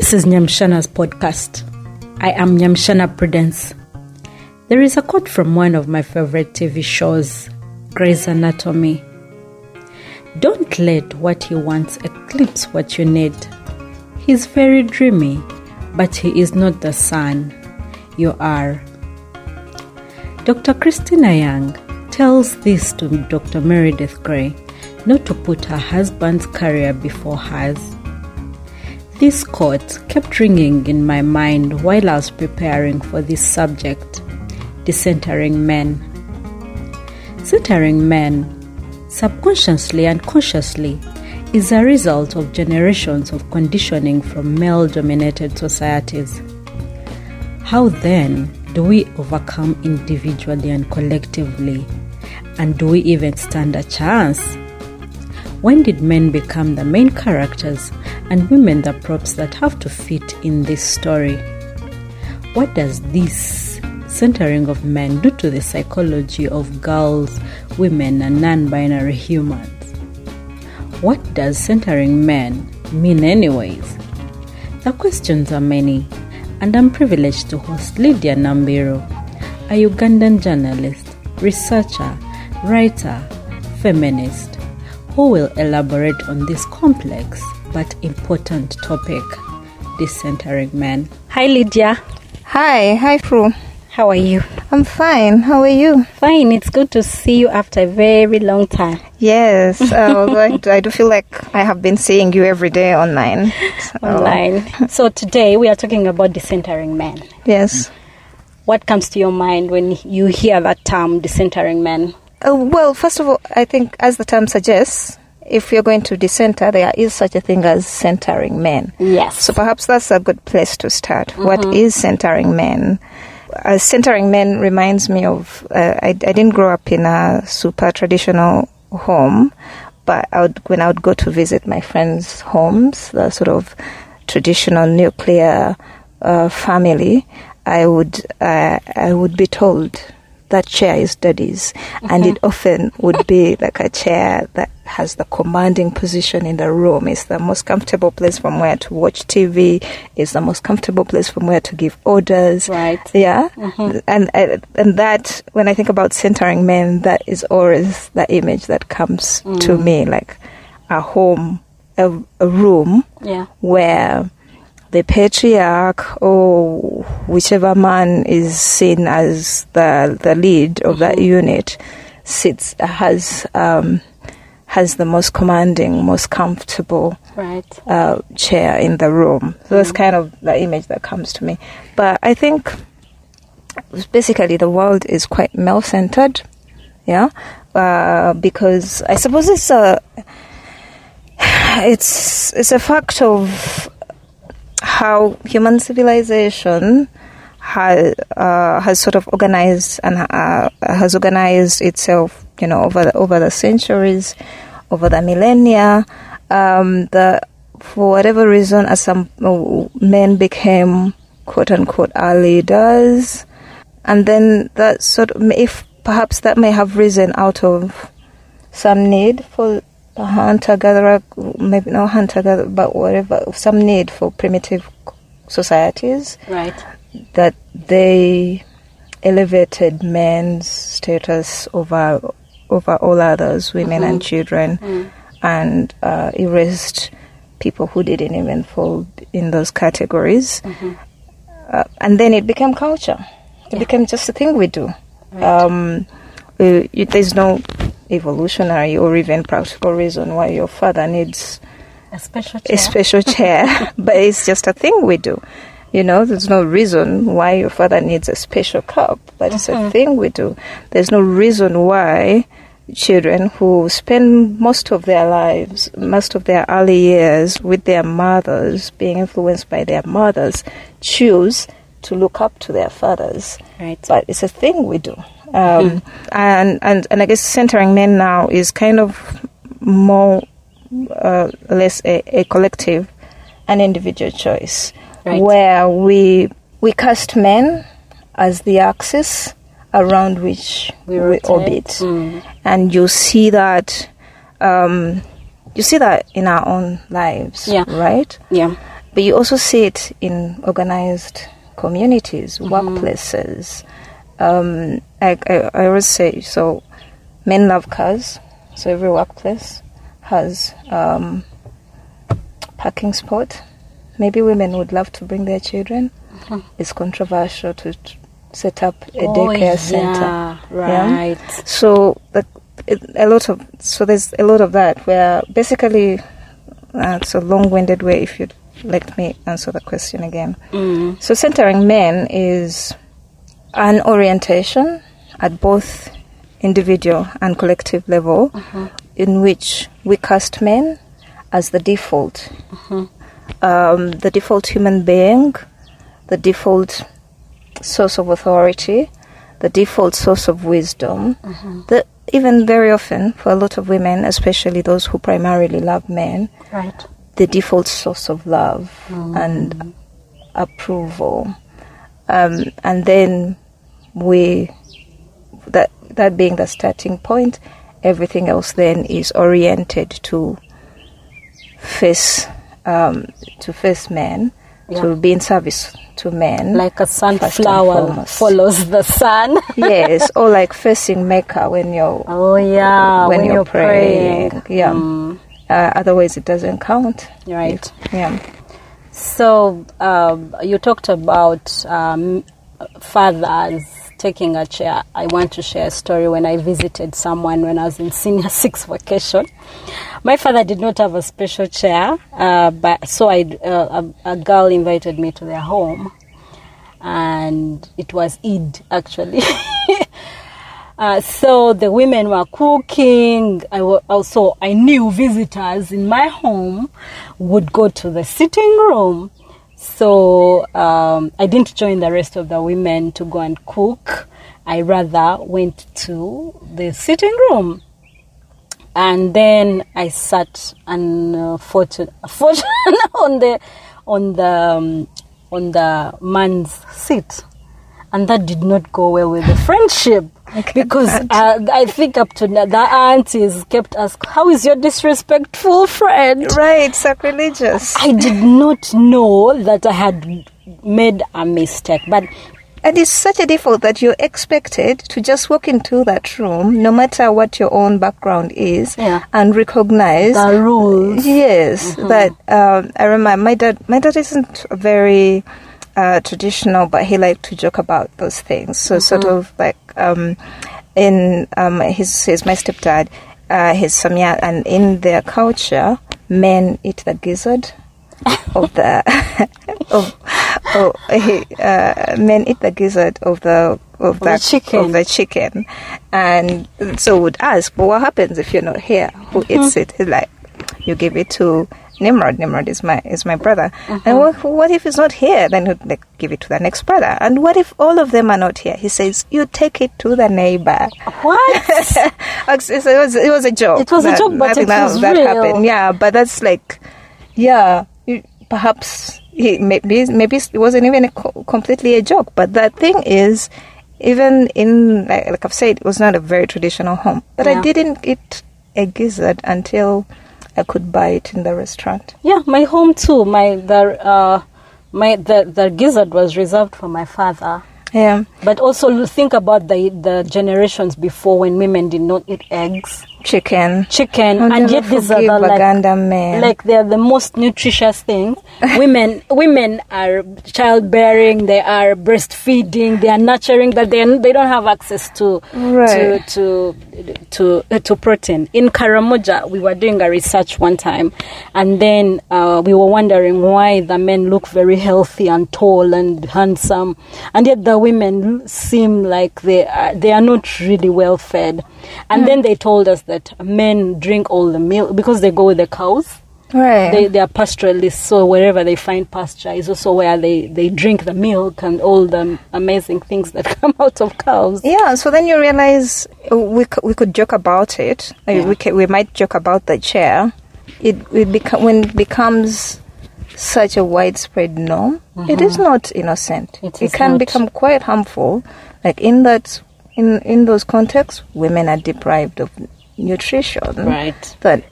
This is Nyamshana's podcast. I am Nyamshana Prudence. There is a quote from one of my favorite TV shows, Grey's Anatomy. Don't let what he wants eclipse what you need. He's very dreamy, but he is not the sun. You are. Dr. Cristina Yang tells this to Dr. Meredith Grey not to put her husband's career before hers. This quote kept ringing in my mind while I was preparing for this subject decentering men. Centering men, subconsciously and consciously, is a result of generations of conditioning from male dominated societies. How then do we overcome individually and collectively? And do we even stand a chance? When did men become the main characters and women the props that have to fit in this story? What does this centering of men do to the psychology of girls, women, and non binary humans? What does centering men mean, anyways? The questions are many, and I'm privileged to host Lydia Namubiru, a Ugandan journalist, researcher, writer, feminist who will elaborate on this complex but important topic decentering men. Hi, Lydia. Hi, hi, Fru. How are you? I'm fine. How are you? Fine. It's good to see you after a very long time. Yes, uh, although I, do, I do feel like I have been seeing you every day online. So, Online. so today we are talking about decentering men. Yes. What comes to your mind when you hear that term decentering men? Uh, well, first of all, I think, as the term suggests, if you're going to decenter, there is such a thing as centering men. Yes. So perhaps that's a good place to start. What is centering men? Uh, centering men reminds me of uh, I, I didn't grow up in a super traditional home, but I would, when I would go to visit my friends' homes, the sort of traditional nuclear uh, family, I would uh, I would be told that chair is daddy's, and it often would be like a chair that has the commanding position in the room. It's the most comfortable place from where to watch TV. It's the most comfortable place from where to give orders. Right. Yeah, and uh, and that when I think about centering men, that is always the image that comes to me, like a home, a, a room Yeah. where the patriarch or whichever man is seen as the the lead of that unit sits has um, has the most commanding, most comfortable Right. uh, chair in the room. So that's kind of the image that comes to me. But I think basically the world is quite male centered, yeah, uh, because I suppose it's a it's it's a fact of how human civilization has uh, has sort of organized and uh, has organized itself, you know, over the, over the centuries, over the millennia. Um, the for whatever reason, as some uh, men became quote unquote our leaders, and then that sort of if perhaps that may have risen out of some need for a hunter gatherer, maybe not hunter gatherer, but whatever, some need for primitive societies Right. that they elevated men's status over over all others, women and children, and uh, erased people who didn't even fall in those categories. Uh, and then it became culture. It became just a thing we do. Um, uh, there's no evolutionary or even practical reason why your father needs A special a special chair, but it's just a thing we do. You know, there's no reason why your father needs a special cup, but it's a mm-hmm. thing we do. There's no reason why children who spend most of their lives, most of their early years with their mothers, being influenced by their mothers, choose to look up to their fathers Right. but it's a thing we do. Um, and, and and I guess centering men now is kind of more uh, less a, a collective, an individual choice, Right. where we we cast men as the axis around which We we, orbit, Mm. and you see that um, you see that in our own lives, Yeah. right? Yeah. but you also see it in organized communities, workplaces. Um, I, I, I always say so. Men love cars, so every workplace has um, parking spot. Maybe women would love to bring their children. It's controversial to t- set up a daycare center. yeah, right. So the, it, a lot of so there's a lot of that where basically uh, it's a long-winded way if you'd let me answer the question again. Mm. So centering men is an orientation at both individual and collective level mm-hmm. in which we cast men as the default, mm-hmm. um, the default human being, the default source of authority, the default source of wisdom. Mm-hmm. The, even very often, for a lot of women, especially those who primarily love men, Right. the default source of love mm. and approval. Um, and then we, that, that being the starting point, everything else then is oriented to face, um, to face men, Yeah. to be in service to men. Like a sunflower follows the sun. yes, or like facing Mecca when you're oh yeah, when, you're, praying. praying. Yeah. Mm, Uh, otherwise, it doesn't count. right. Yeah. So um, you talked about um, fathers taking a chair. I want to share a story when I visited someone when I was in senior six vacation. My father did not have a special chair, uh, but so I uh, a, a girl invited me to their home, and it was Eid actually. Uh, so the women were cooking. I wa- also I knew visitors in my home would go to the sitting room. So um, I didn't join the rest of the women to go and cook. I rather went to the sitting room, and then I sat and uh, fortune, fortune on the on the um, on the man's seat and that did not go well with the friendship because uh, I think up to now the aunties kept asking, "How is your disrespectful friend?" Right, sacrilegious. I did not know that I had made a mistake, but And it's such a default that you're expected to just walk into that room, no matter what your own background is, Yeah. and recognize the rules. Yes, that um, I remember. My dad, my dad isn't very uh, traditional, but he liked to joke about those things. So sort of like um, in um, his his my stepdad, uh, his Samya, and in their culture, men eat the gizzard of the of, of uh, men eat the gizzard of the of the the chicken. of the chicken, and so would ask, but what happens if you're not here? Who eats it? He's like, you give it to Nimrod. Nimrod is my is my brother. And uh-huh. what, what if he's not here? Then he'd like give it to the next brother. And what if all of them are not here? He says, you take it to the neighbor. What? It was it was a joke. It was a joke, but it that, was that real. happened. Yeah, but that's like, yeah, you, perhaps he, maybe maybe it wasn't even a co- completely a joke. But the thing is, even in like, like I've said, it was not a very traditional home. But Yeah. I didn't eat a gizzard until I could buy it in the restaurant. yeah, my home too. My the uh, my the the gizzard was reserved for my father. Yeah, But also think about the the generations before when women did not eat eggs, chicken. chicken, I'll and yet these are the like men. like they're the most nutritious things. women women are childbearing, they are breastfeeding, they are nurturing, but they they don't have access to Right. to to to uh, to protein. In Karamoja, we were doing a research one time, and then uh, we were wondering why the men look very healthy and tall and handsome, and yet the women seem like they are, they are not really well fed. And then they told us that men drink all the milk because they go with the cows. right. They, they are pastoralists, so wherever they find pasture is also where they, they drink the milk and all the amazing things that come out of cows. Yeah, so then you realize uh, we c- we could joke about it. Uh, Yeah. We we might joke about the chair. It it beca- when it becomes such a widespread norm, it is not innocent. Mm-hmm. It is can not. become quite harmful. Like in that in in those contexts, women are deprived of nutrition Right. that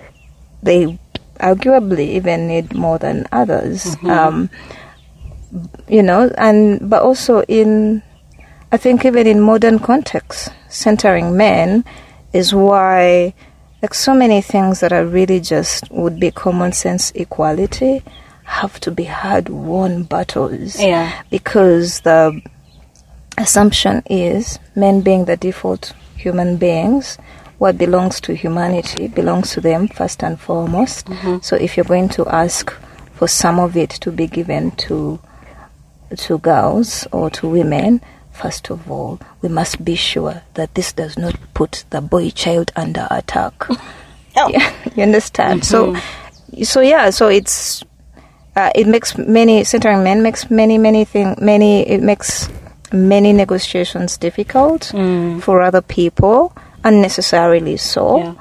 they arguably even need more than others. Um, you know, and but also in, I think even in modern context, centering men is why, like so many things that are really just would be common sense equality, have to be hard won battles. Yeah. Because the assumption is men being the default human beings, what belongs to humanity belongs to them first and foremost. Mm-hmm. So if you're going to ask for some of it to be given to to girls or to women, first of all, we must be sure that this does not put the boy child under attack. Yeah, you understand? So, mm-hmm. so yeah, so it's uh, it makes many centering men makes many many thing many it makes many negotiations difficult mm. for other people unnecessarily so. Yeah.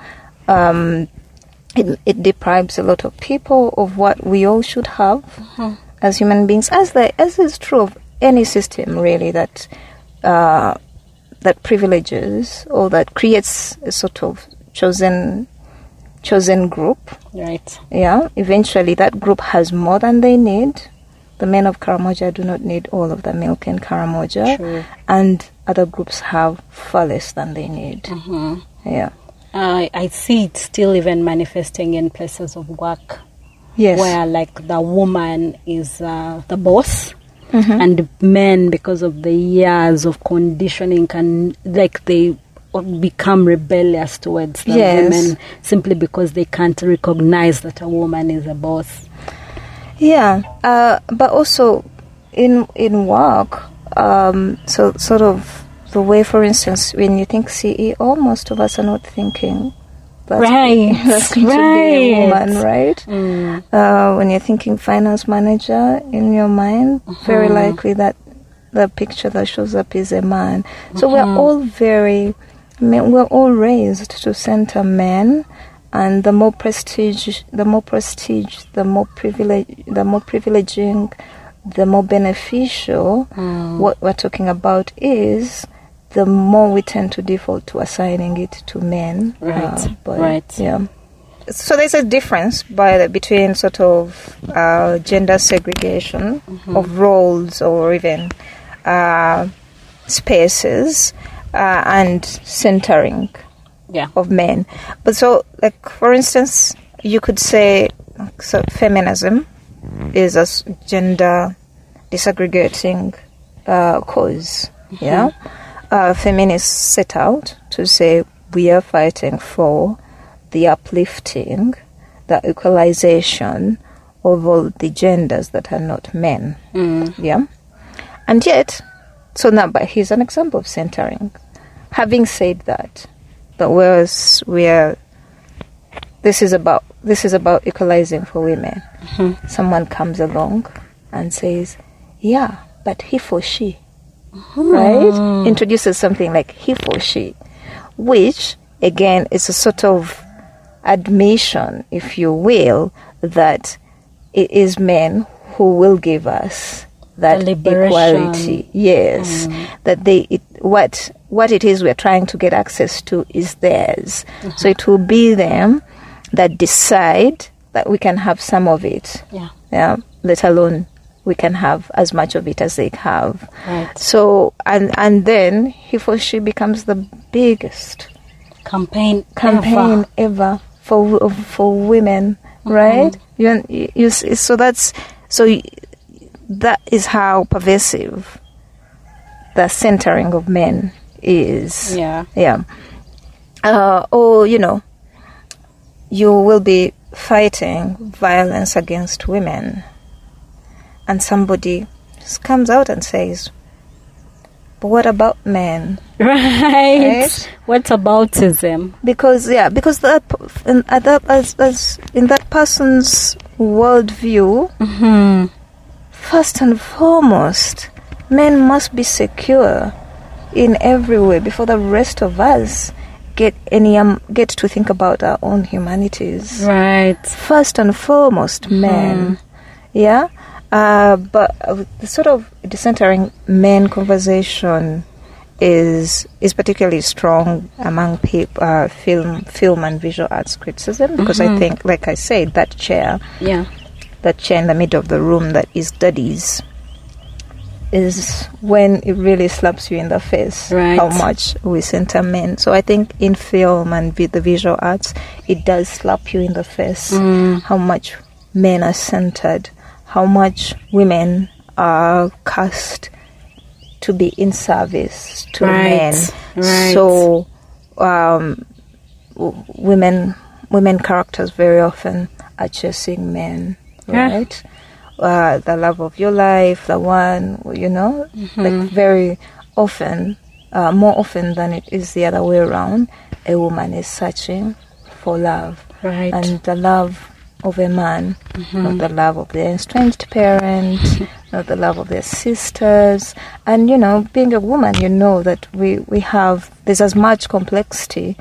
Um, it, it deprives a lot of people of what we all should have as human beings, as the, as is true of any system really that uh, that privileges or that creates a sort of chosen chosen group. Right. Yeah, eventually that group has more than they need. The men of Karamoja do not need all of the milk in Karamoja, True. and other groups have far less than they need. Mm-hmm. Yeah. I I see it still even manifesting in places of work Yes. where like the woman is uh, the boss Mm-hmm. and men because of the years of conditioning can like they become rebellious towards the Yes. women simply because they can't recognize that a woman is a boss Yeah, uh, but also in in work, um, so sort of the way, for instance, when you think CEO, most of us are not thinking that's, Right, that's going to be a woman, right? Mm. Uh, when you're thinking finance manager in your mind, very likely that the picture that shows up is a man. So we're all very, I mean, we're all raised to center men, and the more prestige, the more prestige, the more privilege, the more privileging, the more beneficial. What we're talking about is. The more we tend to default to assigning it to men, Right, but, right. yeah. So there's a difference by the, between sort of uh, gender segregation of roles or even uh, spaces uh, and centering yeah of men. But so, like for instance, you could say so feminism is a gender disaggregating uh, cause. Yeah, uh, feminists set out to say we are fighting for the uplifting, the equalization of all the genders that are not men. Yeah, and yet, so now, but here's an example of centering. Having said that, but whereas we are, this is about this is about equalizing for women. Mm-hmm. Someone comes along and says, "Yeah, but he for she," mm-hmm. right? Introduces something like he for she, which again is a sort of admission, if you will, that it is men who will give us that equality. Yes, mm. that they it, what what it is we're trying to get access to is theirs. So mm-hmm. it will be them that decide that we can have some of it. yeah Yeah, let alone we can have as much of it as they have. right So and and then he or she becomes the biggest campaign campaign ever. ever, for for women, right? You, you, so that's so that is how pervasive the centering of men is. yeah Yeah. Uh, or you know, you will be fighting violence against women, and somebody just comes out and says, "But what about men?" right, Right? what aboutism because yeah because that in, at that as, as in that person's worldview mm-hmm. first and foremost men must be secure in every way before the rest of us get any um, get to think about our own humanities. Right. First and foremost men. Yeah? Uh, but uh, the sort of decentering men conversation is is particularly strong among peop, uh, film film and visual arts criticism because I think, like I said, that chair, Yeah. that chair in the middle of the room that is studies, is when it really slaps you in the face Right. how much we center men. So I think in film and vi- the visual arts, it does slap you in the face Mm. how much men are centered, how much women are cast to be in service to Right, men. right. So um, w- women women characters very often are chasing men, Yeah. Uh, the love of your life, the one you know, Mm-hmm. like very often, uh, more often than it is the other way around, a woman is searching for love, Right. and the love of a man, Mm-hmm. not the love of their estranged parent, not the love of their sisters. And you know, being a woman, you know that we, we have there's as much complexity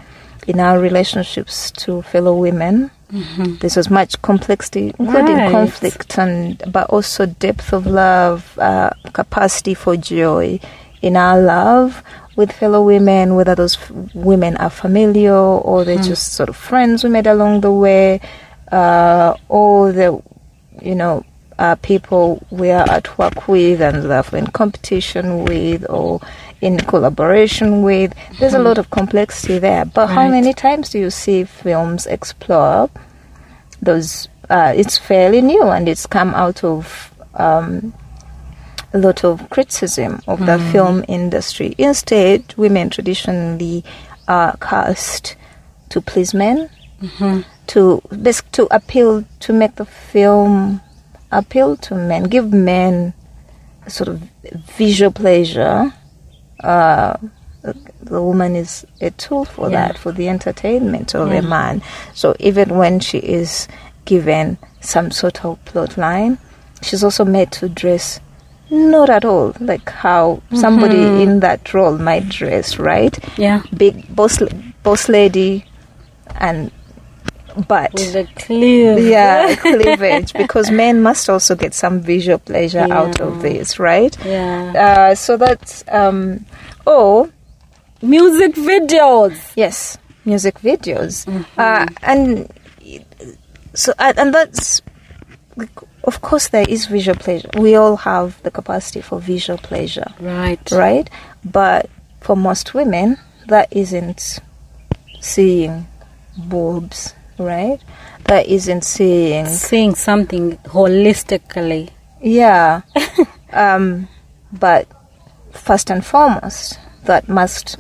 in our relationships to fellow women. There's as much complexity, including Right. conflict and but also depth of love, uh, capacity for joy. In our love with fellow women, whether those f- women are familial or they're just sort of friends we made along the way, uh, or the, you know, uh, people we are at work with and therefore in competition with or in collaboration with. There's a lot of complexity there. But how many times do you see films explore those? Uh, it's fairly new and it's come out of um, a lot of criticism of the film industry. Instead, women traditionally are cast to please men, to bas- to appeal to make the film appeal to men, give men sort of visual pleasure. Uh, the woman is a tool for Yeah. that, for the entertainment of Yeah. a man. So even when she is given some sort of plot line, she's also made to dress not at all like how somebody in that role might dress, right? Yeah. Big boss, boss lady, and but With the clear. yeah, cleavage because men must also get some visual pleasure out of this, right? Yeah. Uh, so that's um, oh Music videos. yes, music videos, Mm-hmm. uh, and so and and that's of course there is visual pleasure. We all have the capacity for visual pleasure, Right. right? But for most women, that isn't seeing boobs, right? That isn't seeing Seeing something holistically. Yeah. um, but first and foremost, that must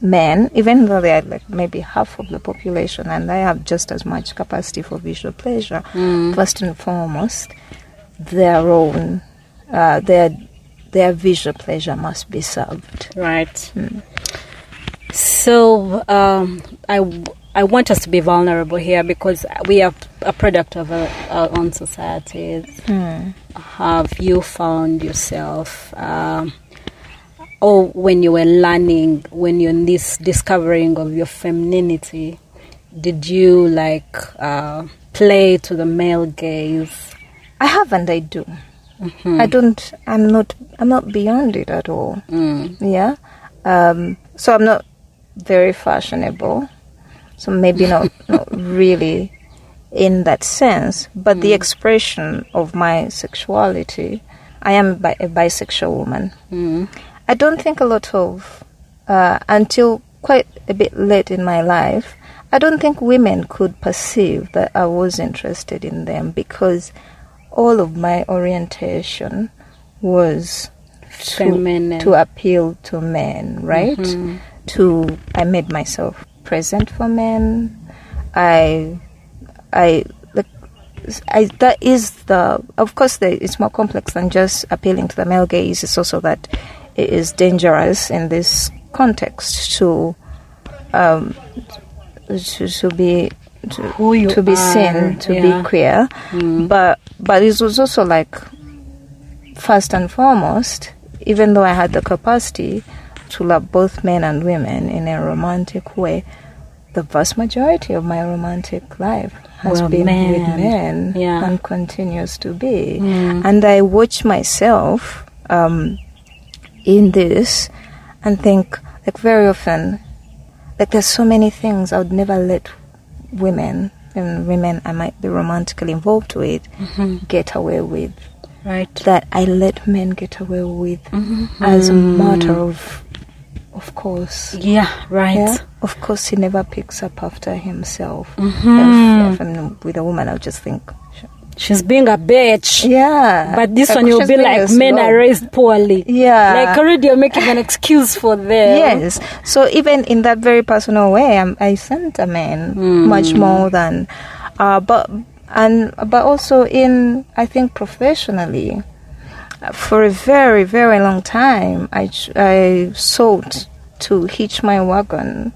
men, even though they are like maybe half of the population and they have just as much capacity for visual pleasure, first and foremost, their own, uh, their their visual pleasure must be served. Right. So um, I, I want us to be vulnerable here because we are a product of our, our own societies. Have you found yourself, um, or when you were learning, when you're in this discovering of your femininity, did you like uh, play to the male gaze? I have and I do. I don't. I'm not. I'm not beyond it at all. Mm. Yeah. Um, so I'm not very fashionable. So maybe not, not really in that sense, but the expression of my sexuality. I am bi- a bisexual woman. Mm. I don't think a lot of, uh, until quite a bit late in my life, I don't think women could perceive that I was interested in them because all of my orientation was to, to appeal to men, right? To I made myself present for men. I I like I, that is the of course the, it's more complex than just appealing to the male gaze. It's also that it is dangerous in this context to um, to, to be to, to be are, seen to yeah. be queer, but but it was also like first and foremost, even though I had the capacity to love both men and women in a romantic way, the vast majority of my romantic life has Were been with men. Yeah. and continues to be. Mm. And I watch myself um, in this, and think like very often like there's so many things I would never let women and women I might be romantically involved with get away with Right. that I let men get away with Mm-hmm. as a matter of of course. Yeah, right. Of course he never picks up after himself. Mm-hmm. If, if I'm with a woman I'll just think She's being a bitch. Yeah. But this Like, one, you'll be like, men slob." are raised poorly. Yeah. Like already you're making an excuse for them. Yes. So even in that very personal way, I'm, I sent a man Hmm. much more than, uh, but and but also in I think professionally, for a very very long time, I I sought to hitch my wagon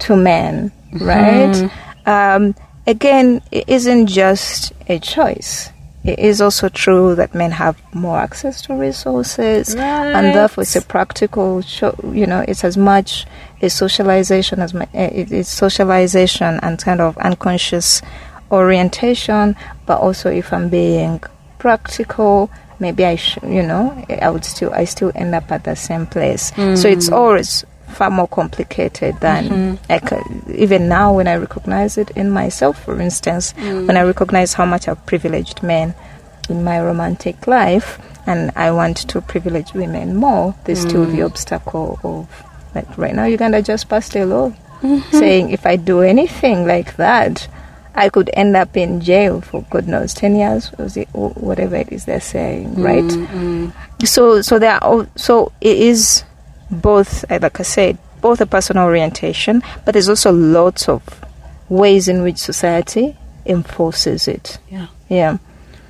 to men, right? Mm-hmm. Um, again, it isn't just a choice. It is also true that men have more access to resources, and therefore it's a practical. Cho- you know, it's as much a socialization as uh, it's socialization and kind of unconscious orientation. But also, if I'm being practical, maybe I, sh- you know, I would still, I still end up at the same place. So mm. it's always far more complicated than mm-hmm. like uh, even now when I recognize it in myself. For instance, mm. when I recognize how much I've privileged men in my romantic life, and I want to privilege women more, there's still mm. the obstacle of like right now Uganda just passed a law mm-hmm. saying if I do anything like that. I could end up in jail for God knows ten years, or whatever it is they're saying, right? So, so there, are, so it is both, uh, like I said, both a personal orientation, but there's also lots of ways in which society enforces it. Yeah. Yeah.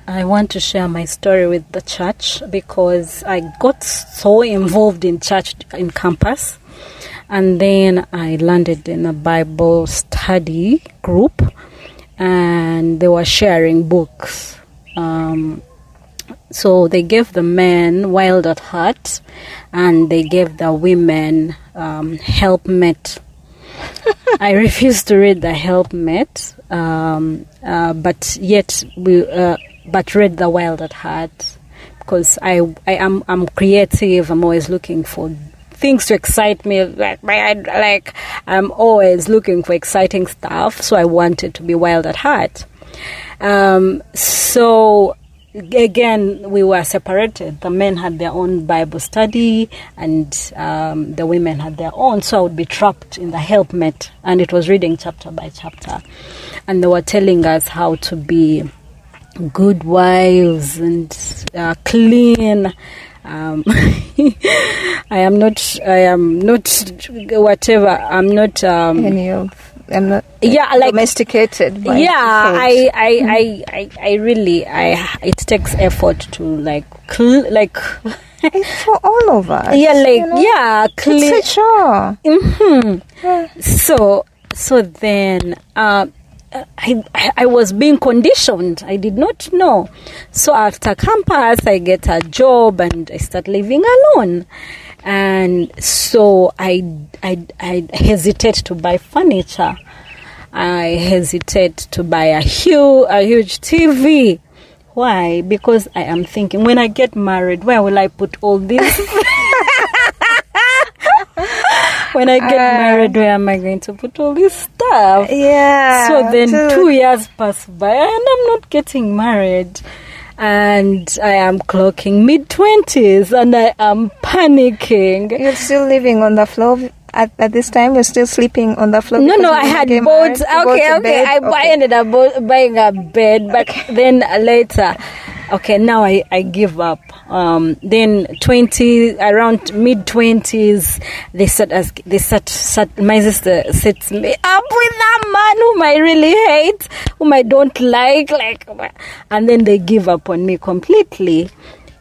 I want to share my story with the church because I got so involved in church in campus. And then I landed in a Bible study group and they were sharing books. Um, so they gave the men Wild at Heart and they gave the women um, Helpmate. I refused to read the Helpmate, um, uh, but yet we uh, but read the Wild at Heart because I I am I'm creative. I'm always looking for things to excite me. Like like I'm always looking for exciting stuff. So I wanted to be wild at heart. Um, so again, we were separated. The men had their own Bible study, and um, the women had their own. So I would be trapped in the helpmate, and it was reading chapter by chapter, and they were telling us how to be good wives and uh, clean. Um, I am not. I am not. Whatever. I'm not. Um, Any of I'm not yeah, like domesticated. Yeah. I, I, I, I, I really I it takes effort to like cl- like It's for all of us. yeah like you know? yeah a chore. Mm-hmm. so so then uh, I, I was being conditioned. I did not know. So after campus, I get a job and I start living alone. And so I, I, I hesitate to buy furniture. I hesitate to buy a huge, a huge TV. Why? Because I am thinking when I get married, where will I put all this? When I get Uh. married, where am I going to put all this stuff? Yeah. So then dude. two years pass by and I'm not getting married. And I am clocking mid 20s and I am panicking. You're still living on the floor at, at this time. You're still sleeping on the floor. No, no, I had bought. married Okay, to okay. bed? I, I ended up buying a bed, but then later, okay, now I, I give up. Um, then twenty around mid twenties, they start as they start, start. My sister sets me up with that man whom I really hate, whom I don't like, like, and then they give up on me completely.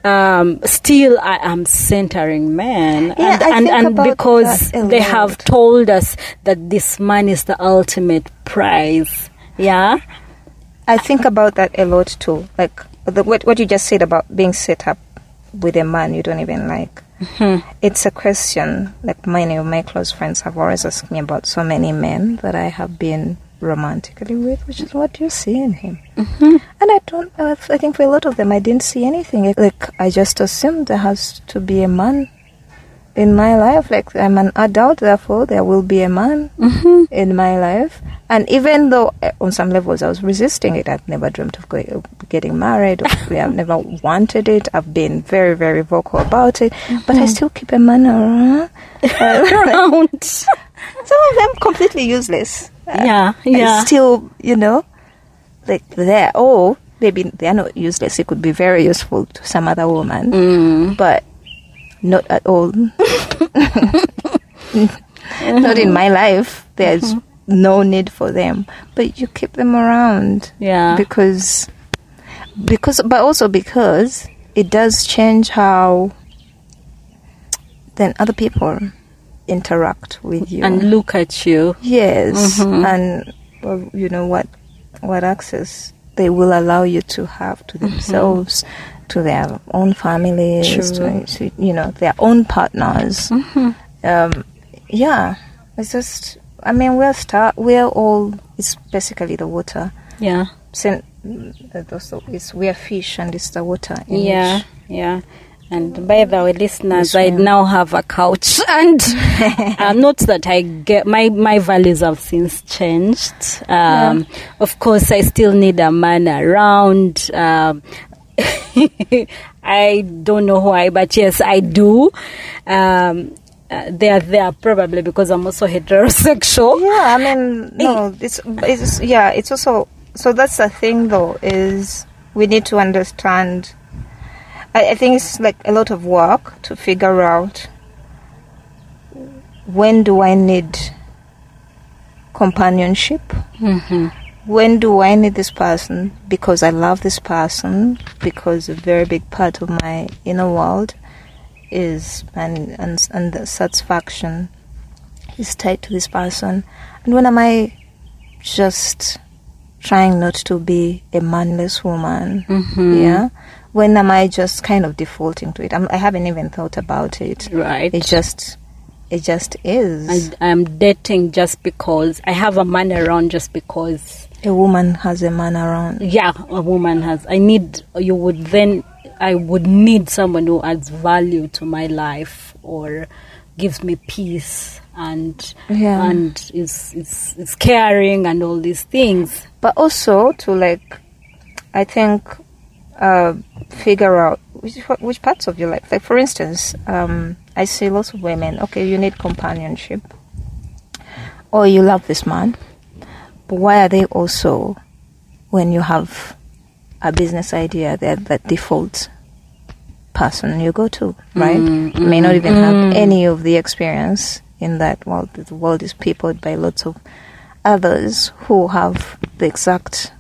Um, still, I am centering men, Yeah, and and, and because they have told us that this man is the ultimate prize. Yeah. I think about that a lot too. Like the, what what you just said about being set up with a man you don't even like. Mm-hmm. It's a question like many of my close friends have always asked me about so many men that I have been romantically with, which is what you see in him? Mm-hmm. And I don't. I think for a lot of them, I didn't see anything. Like I just assumed there has to be a man in my life. Like I'm an adult, therefore there will be a man in my life. And even though uh, on some levels I was resisting it, I've never dreamt of going, getting married. Or I've never wanted it. I've been very, very vocal about it. But I still keep a man around. Around. Some of them completely useless. yeah, And yeah. Still, you know, like there. Or maybe they are not useless. It could be very useful to some other woman, Mm. but not at all. not in my life. There's mm-hmm. no need for them, but you keep them around Yeah. because because but also because it does change how then other people interact with you and look at you. yes mm-hmm. and well, you know what what access they will allow you to have to mm-hmm. themselves to their own families to, to, you know their own partners um, yeah it's just i mean we're star we're all it's basically the water Yeah. Uh, also it's we're fish and it's the water in Yeah, which- yeah. And by the way, listeners, I now have a couch, and uh, not that I get my my values have since changed. Um, Of course, I still need a man around. Um, I don't know why, but yes, I do. Um, uh, they are there probably because I'm also heterosexual. Yeah, I mean, no, it's it's yeah, it's also so that's the thing though is we need to understand. I, I think it's like a lot of work to figure out when do I need companionship. When do I need this person because I love this person because a very big part of my inner world is and and and the satisfaction is tied to this person. And when am I just trying not to be a manless woman? Mm-hmm. Yeah. When am I just kind of defaulting to it? I'm, I haven't even thought about it. Right. It just, it just is. And I'm dating just because I have a man around just because a woman has a man around. yeah a woman has i need you would then i would need someone who adds value to my life or gives me peace and Yeah. and is is is caring and all these things But also to like, I think, uh, figure out which which parts of your life. Like for instance, um, I see lots of women. Okay, you need companionship, or you love this man, why are they also, when you have a business idea, they're the default person you go to, right? May not even have any of the experience in that world. The world is peopled by lots of others who have the exact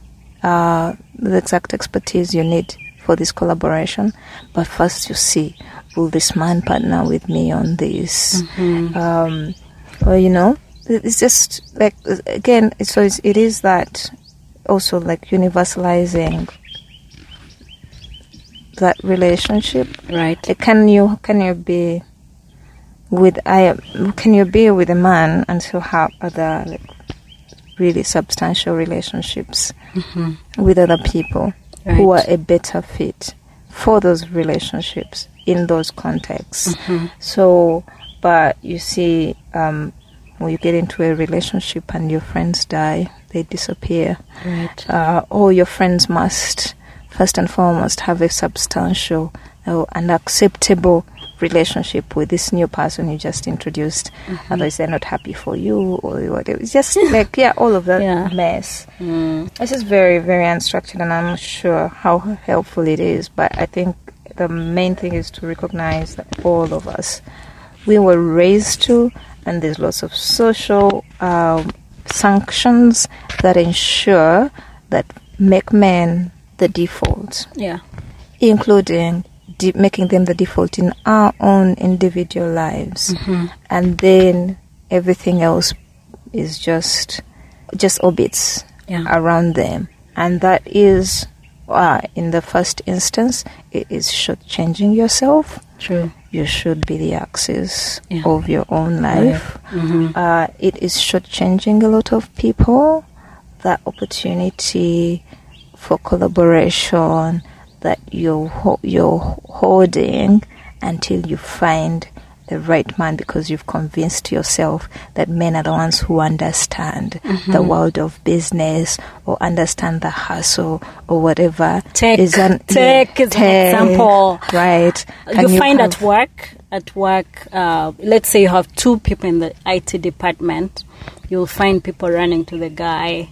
uh, the exact expertise you need for this collaboration. But first, you see, will this man partner with me on this? Um, or you know, it's just like again. it's- So it's, it is that also like universalizing that relationship right can you can you be with I can you be with a man and still have other like really substantial relationships with other people who are a better fit for those relationships in those contexts. So, but you see, um, when you get into a relationship and your friends die, they disappear. Right. Uh, all your friends must first and foremost have a substantial uh, and acceptable relationship with this new person you just introduced. Otherwise they're not happy for you or whatever. It's just like yeah all of that Yeah. mess. Mm. this is very very unstructured and i'm not sure how helpful it is but i think the main thing is to recognize that all of us we were raised to and there's lots of social um, sanctions that ensure that make men the default. Yeah. Including de- making them the default in our own individual lives. And then everything else is just just orbits Yeah. around them. And that is uh, in the first instance it is shortchanging yourself true you should be the axis Yeah. of your own life Mhm. uh, it is shortchanging a lot of people that opportunity for collaboration that you're ho- you're holding until you find the right man because you've convinced yourself that men are the ones who understand Mm-hmm. the world of business or understand the hustle or whatever. Tech. an- Tech is an example. Right. you Can find have- at work at work uh, let's say you have two people in the it department you'll find people running to the guy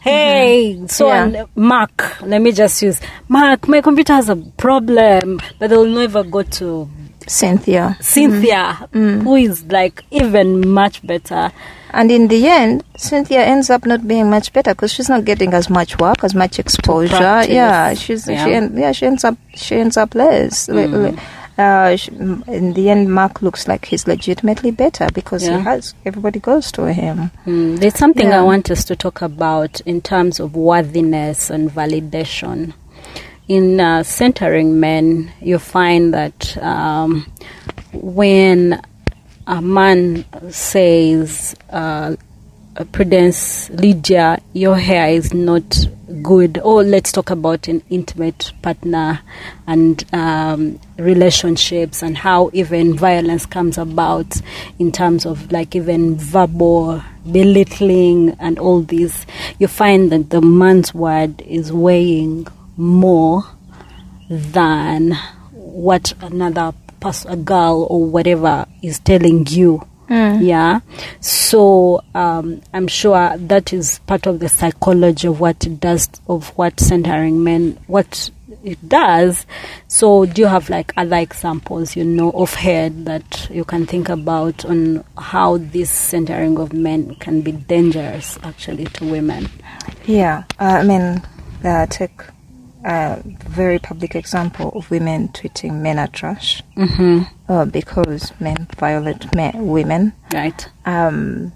hey so Mm-hmm. Yeah. mark let me just use mark my computer has a problem but they'll never go to Cynthia. cynthia Mm. who is like even much better And in the end, Cynthia ends up not being much better because she's not getting as much work, as much exposure. Yeah, she's Yeah. she en- yeah she ends up she ends up less. Mm. Uh, sh in the end, Mark looks like he's legitimately better because Yeah. he has everybody goes to him. Mm, there's something Yeah. I want us to talk about in terms of worthiness and validation. In uh, centering men, you find that um, when a man says, uh, Prudence, Lydia, your hair is not good, or let's talk about an intimate partner and um, relationships and how even violence comes about in terms of like even verbal belittling and all this, you find that the man's word is weighing more than what another person, a girl or whatever is telling you. Yeah. So um, I'm sure that is part of the psychology of what it does, of what centering men, what it does. So do you have like other examples, you know, of head that you can think about on how this centering of men can be dangerous actually to women? Yeah, uh, I mean, uh, take a very public example of women tweeting men are trash Mm-hmm. uh, because men violate men, women. Right. um,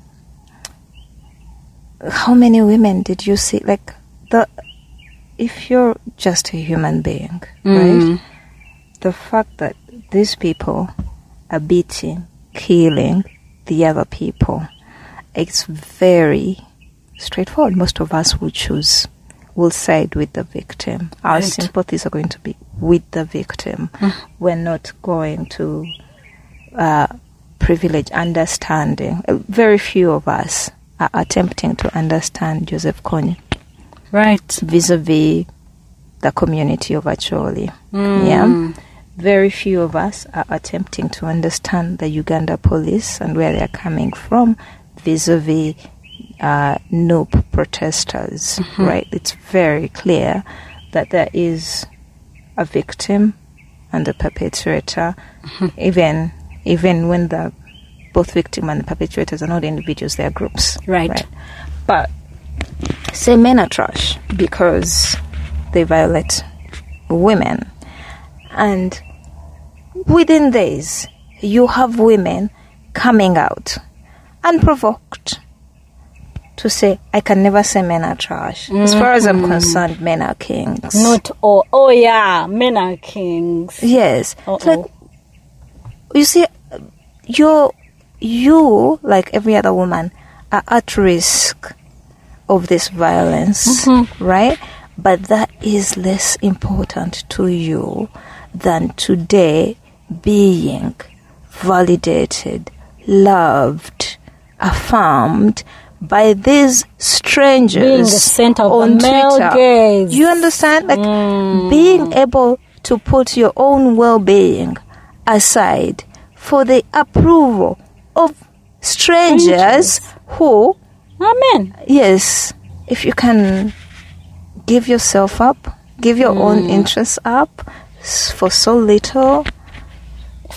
how many women did you see? Like the, if you're just a human being, Mm. right? The fact that these people are beating, killing the other people, it's very straightforward. Most of us will choose, will side with the victim. Our Right. sympathies are going to be with the victim. We're not going to uh, privilege understanding. Uh, Very few of us are attempting to understand Joseph Kony Right. vis-a-vis the community of Acholi. Yeah, very few of us are attempting to understand the Uganda police and where they're coming from vis-a-vis uh, NUP protesters. Right, it's very clear that there is a victim and a perpetrator, even even when the both victim and the perpetrators are not individuals, they are groups. Right. But say men are trash because they violate women. And within days, you have women coming out unprovoked to say, I can never say men are trash. As far as I'm mm-hmm. concerned, men are kings. Not all. Oh, yeah. Men are kings. Yes. Like, you see, you, you, like every other woman, are at risk of this violence, mm-hmm. right? But that is less important to you than today being validated, loved, affirmed by these strangers Being the center of on Twitter. gaze. You understand? Like mm. being able to put your own well-being aside for the approval of strangers, who, Amen. yes, if you can give yourself up, give your own mm. interests up for so little,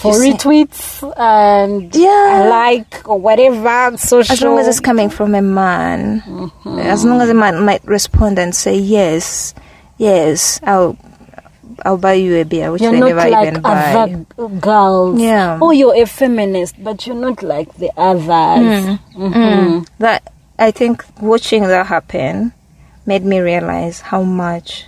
For retweets and Yeah. like or whatever social. as long as it's coming from a man, mm-hmm. as long as a man might respond and say yes, yes, I'll, I'll buy you a beer, which you're they never like even buy. other girls. Yeah. Oh, you're a feminist, but you're not like the others. Mhm. that I think watching that happen made me realize how much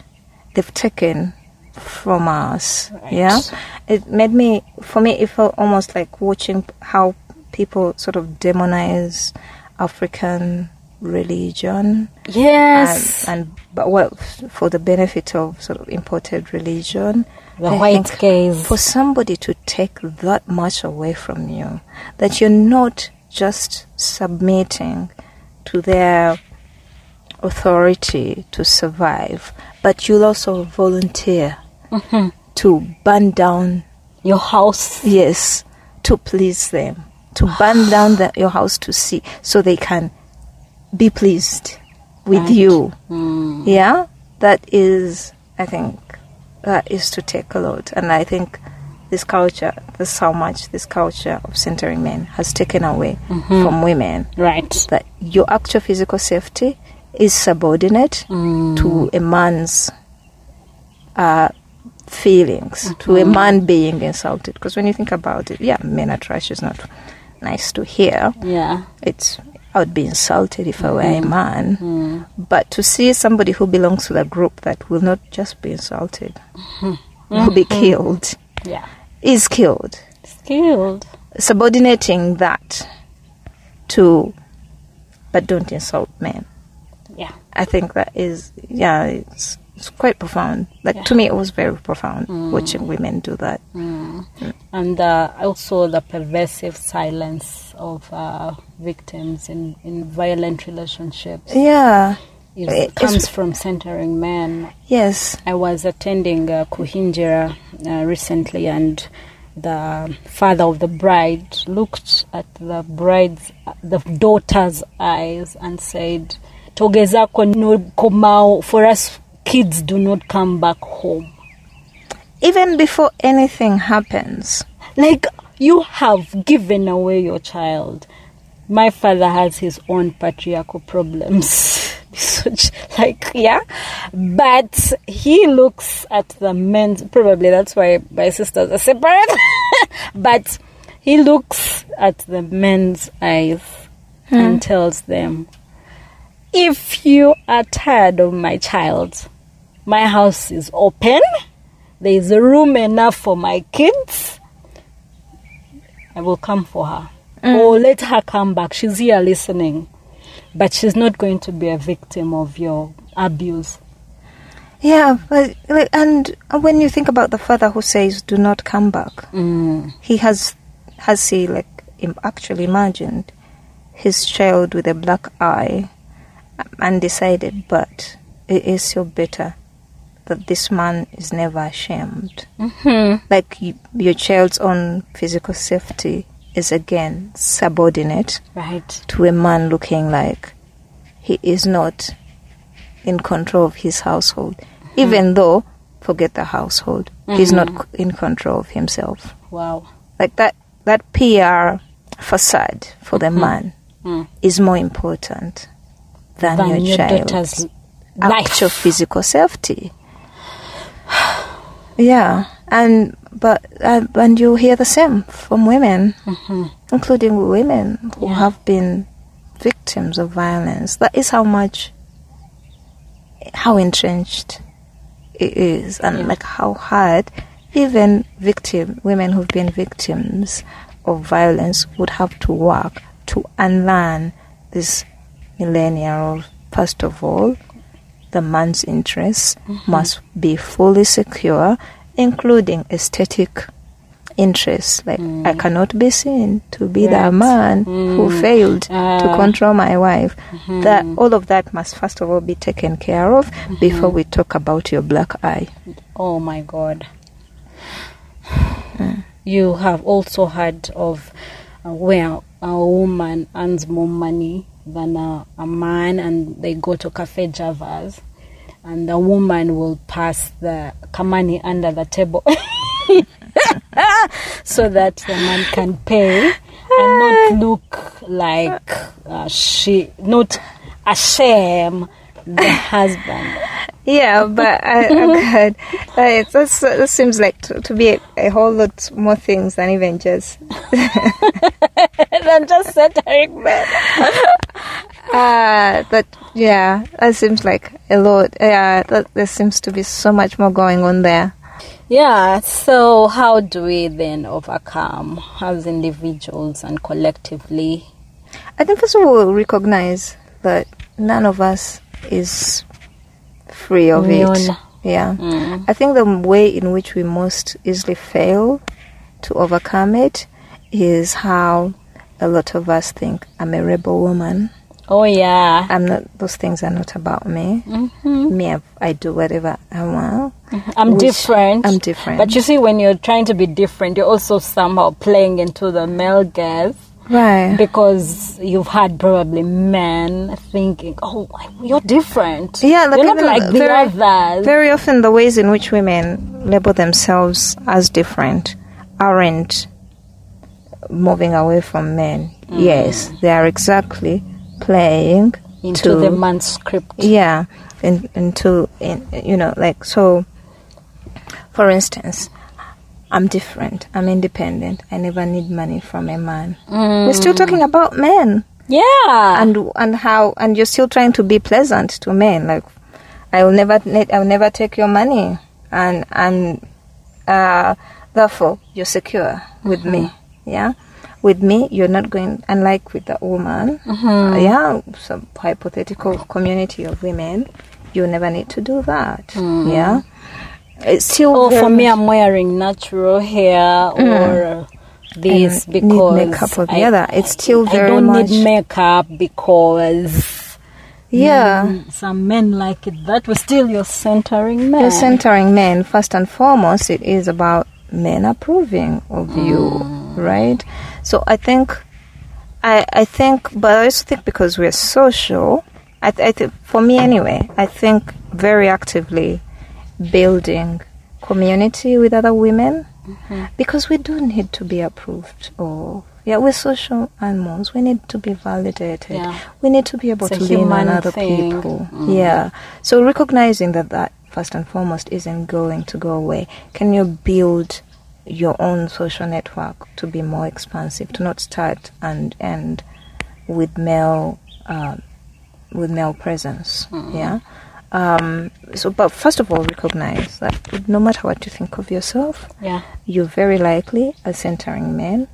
they've taken from us. Right. Yeah, it made me for me it felt almost like watching how people sort of demonize African religion Yes. and, and but well for the benefit of sort of imported religion The I white gaze. For somebody to take that much away from you, that you're not just submitting to their authority to survive, but you'll also volunteer Mm-hmm. to burn down, Your house. yes, to please them, to burn down the, your house to see, so they can be pleased with Right. you. Mm. Yeah, that is, I think, that is to take a lot. And I think this culture, this how much this culture of centering men has taken away from women. Right. That your actual physical safety is subordinate to a man's uh, feelings, to a uh-huh. man being insulted. Because when you think about it, yeah, men are trash is not nice to hear Yeah. it's I would be insulted if I were a mm-hmm. man. Mm. But to see somebody who belongs to the group that will not just be insulted, mm-hmm. will be mm-hmm. killed, Yeah. is killed. Skilled. Subordinating that to, but don't insult men. Yeah. I think that is, yeah, it's, it's quite profound. Like to me, it was very profound watching women do that. And uh, also the pervasive silence of uh, victims in, in violent relationships Yeah, It, comes from centering men. yes, I was attending uh, Kuhingira uh, recently, and the father of the bride looked at the bride's, the daughter's eyes, and said, "Togezako no komao." For us, kids do not come back home. even before anything happens. Like you have given away your child. My father has his own patriarchal problems. Such like yeah, but he looks at the men's. Probably that's why my sisters are separate. but he looks at the men's eyes hmm. and tells them, "If you are tired of my child, my house is open. There is room enough for my kids." I will come for her. Or let her come back. She's here listening. But she's not going to be a victim of your abuse. Yeah, but like, and when you think about the father who says, "Do not come back," Mm. he has has he like actually imagined his child with a black eye and decided, but it is so better that this man is never ashamed. Mm-hmm. Like you, your child's own physical safety is again subordinate Right. to a man looking like he is not in control of his household, even though, forget the household, he's not in control of himself. Wow. Like that, that PR facade for the man Mm. is more important than, Than your, your child's life. actual physical safety. Yeah, and but uh, and you hear the same from women, including women who Mm-hmm. Yeah. have been victims of violence. That is how much, how entrenched it is, and Yeah. like how hard even victim women who've been victims of violence would have to work to unlearn this millennia of first of all the man's interests must be fully secure, including aesthetic interests. Like, I cannot be seen to be the Right. man who Mm. failed to Ah. control my wife. That all of that must first of all be taken care of before we talk about your black eye. Oh my God. You have also heard of uh, where a woman earns more money than a, a man, and they go to Cafe Javas, and the woman will pass the kamani under the table so that the man can pay and not look like uh, she, not ashamed the husband. Yeah, but I, I like, that's, that seems like to, to be a, a whole lot more things than even just than just centering men. Uh, but yeah, that seems like a lot. Yeah, that, there seems to be so much more going on there. Yeah, so how do we then overcome as individuals and collectively? I think first of all, recognize that none of us is free of it. Yeah. Mm. I think the way in which we most easily fail to overcome it is how a lot of us think I'm a rebel woman. Oh yeah. I'm not. Those things are not about me. Mm-hmm. Me, I, I do whatever I want. Mm-hmm. I'm different. I'm different. But you see, when you're trying to be different, you're also somehow playing into the male gaze Right. because you've had probably men thinking, "Oh, you're different. Yeah, like you're not like the very- others." Very often, the ways in which women label themselves as different aren't moving away from men. Mm. Yes, they are exactly playing into to the man's script. yeah, in, into in, you know, like so. For instance, I'm different. I'm independent. I never need money from a man. We're still talking about men. Yeah. and and how and you're still trying to be pleasant to men. Like i will never i'll never take your money. And and uh therefore you're secure with me. Yeah? With me you're not going unlike with the woman. Uh, yeah some hypothetical community of women you never need to do that. Yeah it's still Oh, for me, I'm wearing natural hair or this And need because makeup or the other. It's still I very don't much- need makeup because yeah mm, some men like it that was Still, you're centering men. You're centering men. First and foremost, it is about men approving of you, right? So I think, I I think, but I also think because we're social, I, th- I think for me anyway, I think very actively building community with other women mm-hmm. because we do need to be approved of. Yeah, we're social animals. We need to be validated. Yeah. We need to be able It's to lean on other thing. people. Mm. Yeah. So recognizing that that first and foremost isn't going to go away. Can you build your own social network to be more expansive, to not start and end with male um, with male presence? Mm-hmm. Yeah. Um, so, but first of all, recognize that no matter what you think of yourself, Yeah. you very likely a centering men.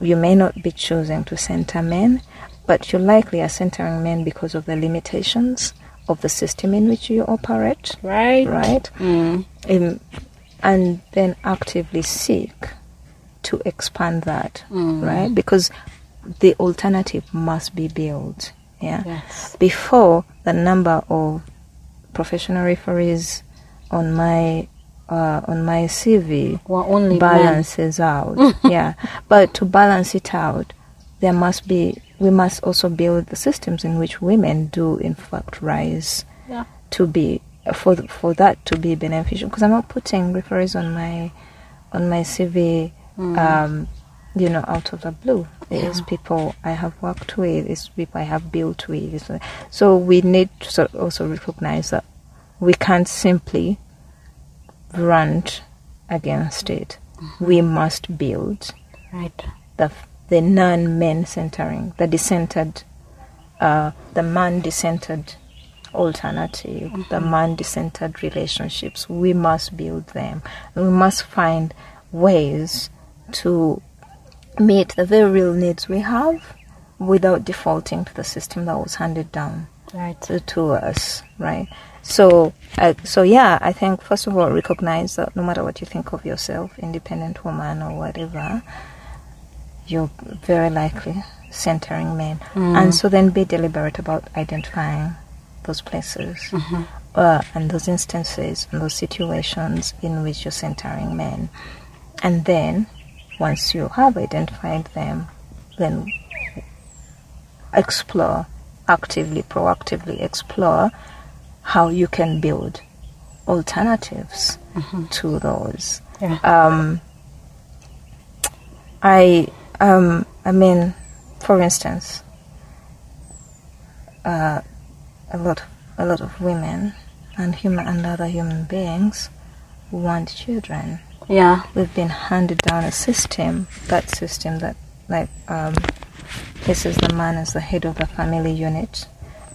You may not be choosing to center men, but you're likely a centering man because of the limitations of the system in which you operate, Right. right? Mm. Um, and then actively seek to expand that, right? Because the alternative must be built, yeah? Yes. Before the number of professional referees on my uh, on my CV We're only men. balances out. yeah, but to balance it out, there must be we must also build the systems in which women do in fact rise Yeah. to be for for that to be beneficial. Because I'm not putting referees on my on my CV, um, you know, out of the blue. It is people I have worked with. It's people I have built with. So we need to sort of also recognize that we can't simply rant against it. We must build Right. the the non-men centering, the decentered, uh, the man decentered alternative, the man decentered relationships. We must build them, we must find ways to meet the very real needs we have without defaulting to the system that was handed down Right. to, to us, right? So, uh, so yeah, I think first of all, recognize that no matter what you think of yourself, independent woman or whatever, you're very likely centering men, and so then be deliberate about identifying those places uh, and those instances and those situations in which you're centering men, and then once you have identified them, then explore actively, proactively explore how you can build alternatives to those. Yeah. Um, I, um, I mean, for instance, uh, a lot, a lot of women and human and other human beings want children Yeah. we've been handed down a system, that system that like um, places the man as the head of the family unit,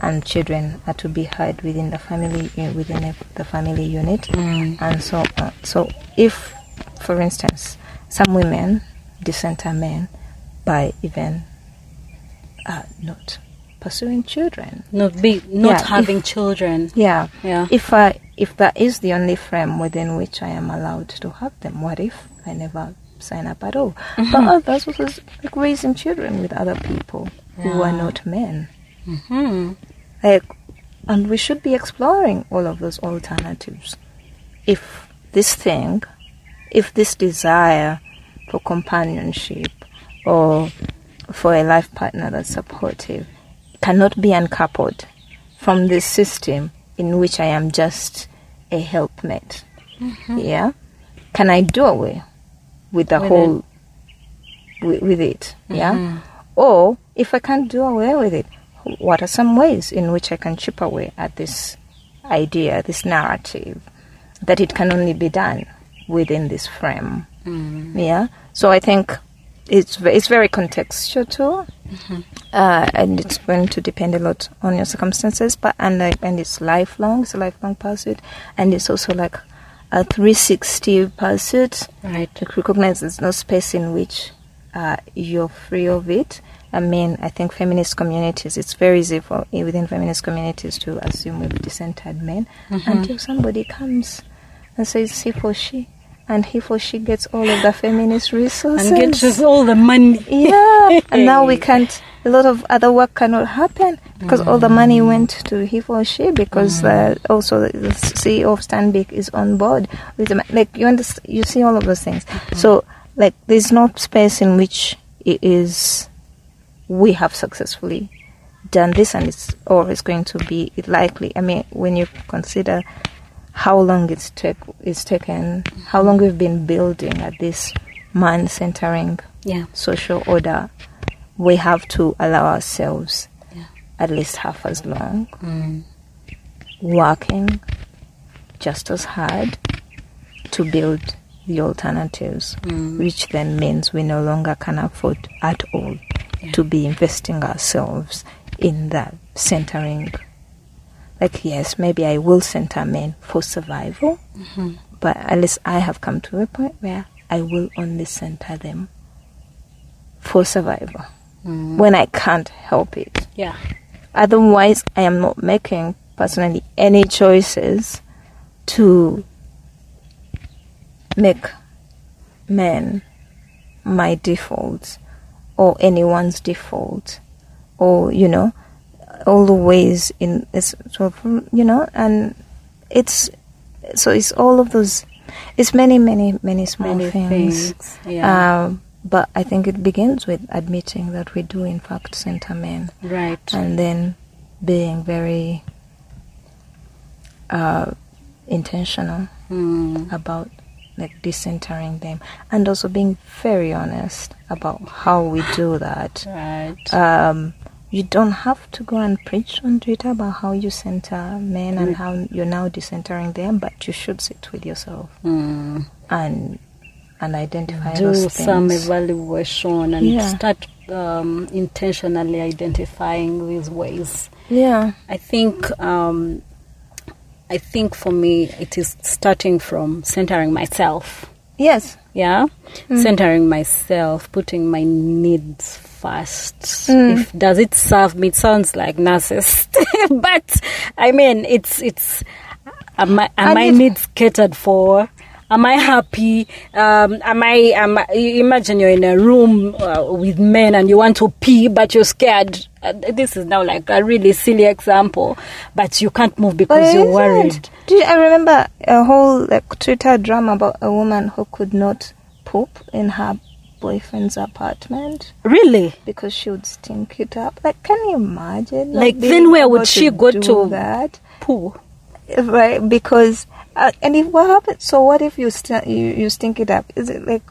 and children are to be had within the family uh, within the- family unit, and so on. So if, for instance, some women dissenter men by even uh, not pursuing children, Not be not Yeah, if- having children. yeah. Yeah. If I if that is the only frame within which I am allowed to have them, what if I never sign up at all? Mm-hmm. But others was like raising children with other people who are not men. hmm Like, and we should be exploring all of those alternatives. If this thing, if this desire for companionship or for a life partner that's supportive cannot be uncoupled from this system in which I am just a helpmate. Mm-hmm. Yeah? Can I do away with the With whole with, with it? Yeah? Mm-hmm. Or if I can't do away with it, what are some ways in which I can chip away at this idea, this narrative, that it can only be done within this frame? Mm-hmm. Yeah. So I think it's it's very contextual too, uh, and it's going to depend a lot on your circumstances. But and like and it's lifelong. It's a lifelong pursuit, and it's also like a 360 pursuit. Right. To recognize there's no space in which uh, you're free of it. I mean, I think feminist communities, it's very easy for within feminist communities to assume we've decentered men until somebody comes and says he for she, and he for she gets all of the feminist resources. And gets us all the money. Yeah, and now we can't. A lot of other work cannot happen because all the money went to he or she because uh, also the CEO of Stanbic is on board with the, like you understand. You see all of those things. So like there's no space in which it is we have successfully done this and it's always going to be likely. I mean, when you consider how long it's take it's taken, how long we've been building at this man centering Yeah. social order, we have to allow ourselves Yeah. at least half as long Mm. working just as hard to build the alternatives, Mm. which then means we no longer can afford at all Yeah. to be investing ourselves in that centering. Like, yes, maybe I will center men for survival, Mm-hmm. but at least I have come to a point where I will only center them for survival Mm. when I can't help it. Yeah. Otherwise, I am not making personally any choices to make men my default or anyone's default or you know all the ways in it's sort of you know and it's so it's all of those it's many many many small Many things, things. Yeah. um, but I think it begins with admitting that we do in fact center men right. and then being very uh, intentional Mm. about like decentering them and also being very honest about how we do that Right. um, you don't have to go and preach on Twitter about how you center men and how you're now decentering them, but you should sit with yourself Mm. and and identify do those some things. evaluation and Yeah. start um, intentionally identifying these ways. yeah, I think um, I think for me it is starting from centering myself. yes, Yeah, Mm. centering myself, putting my needs first. Mm. If does it serve me? It sounds like narcissist, but I mean it's it's. Am I am I needs catered for? Am I happy? Um, am I? Am I? you Imagine you're in a room uh, with men and you want to pee, but you're scared. Uh, this is now like a really silly example, but you can't move because you're worried. Do you, I remember a whole like Twitter drama about a woman who could not poop in her boyfriend's apartment Really? because she would stink it up. Like, can you imagine? not Like, then where would she go to- that? Poo. Right, because uh, and if what happens? So what if you st- you you stink it up? Is it like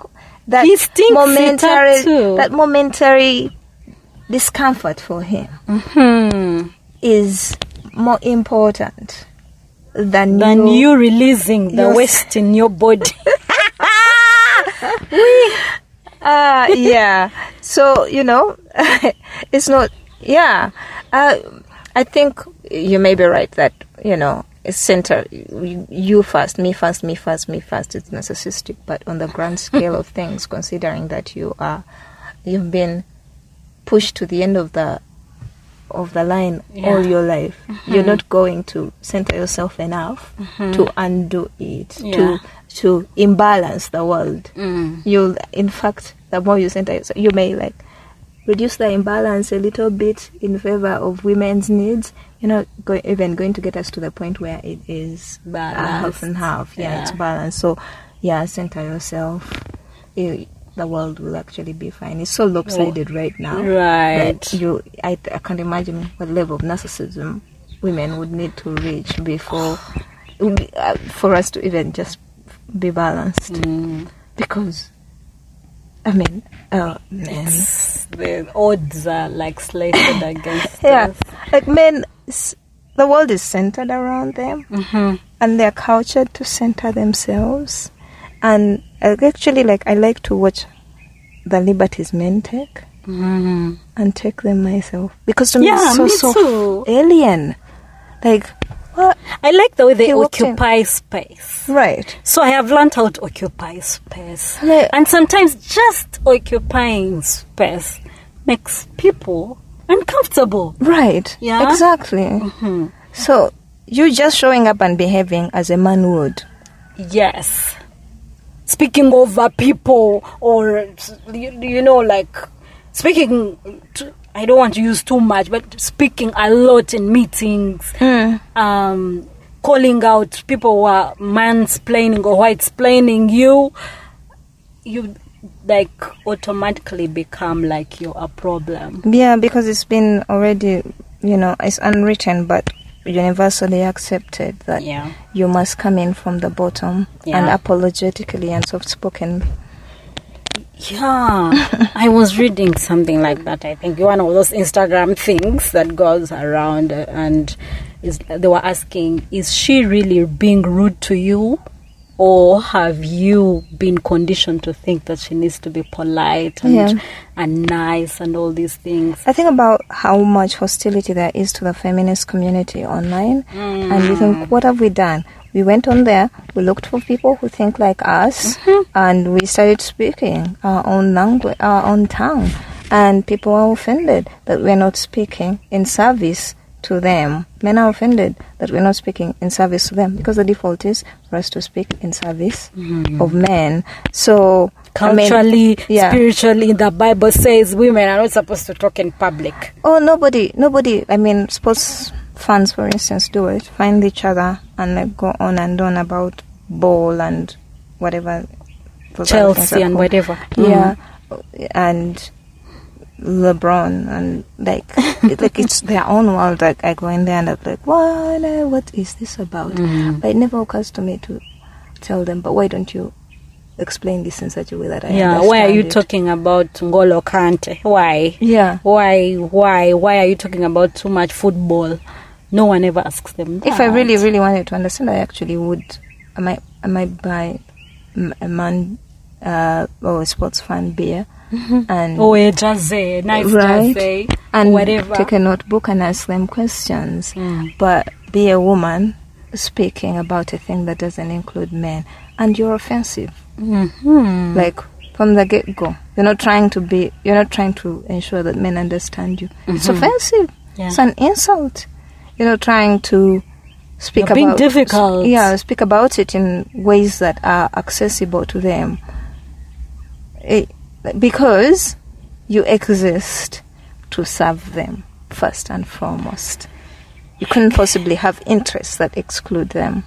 that He stinks it up momentary that momentary discomfort for him Hmm. is more important than than you you releasing the waste in your body. Uh, yeah. So, you know, it's not, yeah. Uh, I think you may be right that, you know, it's center, you, you first, me first, me first, me first. It's narcissistic, but on the grand scale of things, considering that you are, you've been pushed to the end of the, of the line Yeah. all your life. You're not going to center yourself enough to undo it, Mm-hmm. Yeah. to to imbalance the world. Mm. You'll, in fact, the more you center yourself, you may like reduce the imbalance a little bit in favor of women's needs. You're not go- even going to get us to the point where it is half and half. Yeah, it's Yeah. balanced. So, yeah, center yourself. You- the world will actually be fine. It's so lopsided right now. Right. you, I, I can't imagine what level of narcissism women would need to reach before uh, for us to even just be balanced. Mm. Because, I mean, uh, men. It's- the odds are like slated against Yeah, us. like men, the world is centered around them, Mhm. and they're cultured to center themselves. And uh, actually, like I like to watch the liberties men take Mhm. and take them myself because to me Yeah, it's so me so alien. Like what? I like the way they in. occupy space. Right. So I have learned how to occupy space. Like- and sometimes just occupying space makes people uncomfortable. Right. Yeah? Exactly. Mhm. So you just showing up and behaving as a man would. Yes. Speaking over people or, you, know, like speaking, to, I don't want to use too much, but speaking a lot in meetings, Mm. um, calling out people who are mansplaining or white-splaining you, you like automatically become like you're a problem. Yeah, because it's been already, you know, it's unwritten but universally accepted that Yeah. you must come in from the bottom Yeah. and apologetically and soft spoken. Yeah, I was reading something like that. I think one of those Instagram things that goes around, and is they were asking, is she really being rude to you, or have you been conditioned to think that she needs to be polite and Yeah. and nice and all these things? I think about how much hostility there is to the feminist community online, and you Mm. think, what have we done? We went on there, we looked for people who think like us, Mm-hmm. and we started speaking our own language, our own tongue. And people are offended that we're not speaking in service to them. Men are offended that we're not speaking in service to them because the default is for us to speak in service mm-hmm. of men. So, Culturally, yeah. spiritually, the Bible says women are not supposed to talk in public. Oh, nobody, nobody. I mean, sports fans, for instance, do it. Find each other and like go on and on about ball and whatever. those other things Chelsea and whatever. Yeah, mm. and LeBron and like, it, like it's their own world. Like I go in there and I'm like, what? What is this about? Mhm. But it never occurs to me to tell them. But why don't you explain this in such a way that I Yeah, why are you it?" talking about Ngolo Kante? Why? Yeah. Why? Why? Why are you talking about too much football? No one ever asks them. That. If I really, really wanted to understand, I actually would. I might, I might buy a man uh, or a sports fan beer and oh, a jazzy, nice right jazzy, and whatever. take a notebook and ask them questions. Mm. But be a woman speaking about a thing that doesn't include men, and you're offensive. Mhm. Like from the get go, you're not trying to be. You're not trying to ensure that men understand you. It's offensive. Mm-hmm. Yeah. It's an insult. You're not trying to speak You're about difficult. Yeah, speak about it in ways that are accessible to them. It, because you exist to serve them first and foremost. You couldn't possibly have interests that exclude them.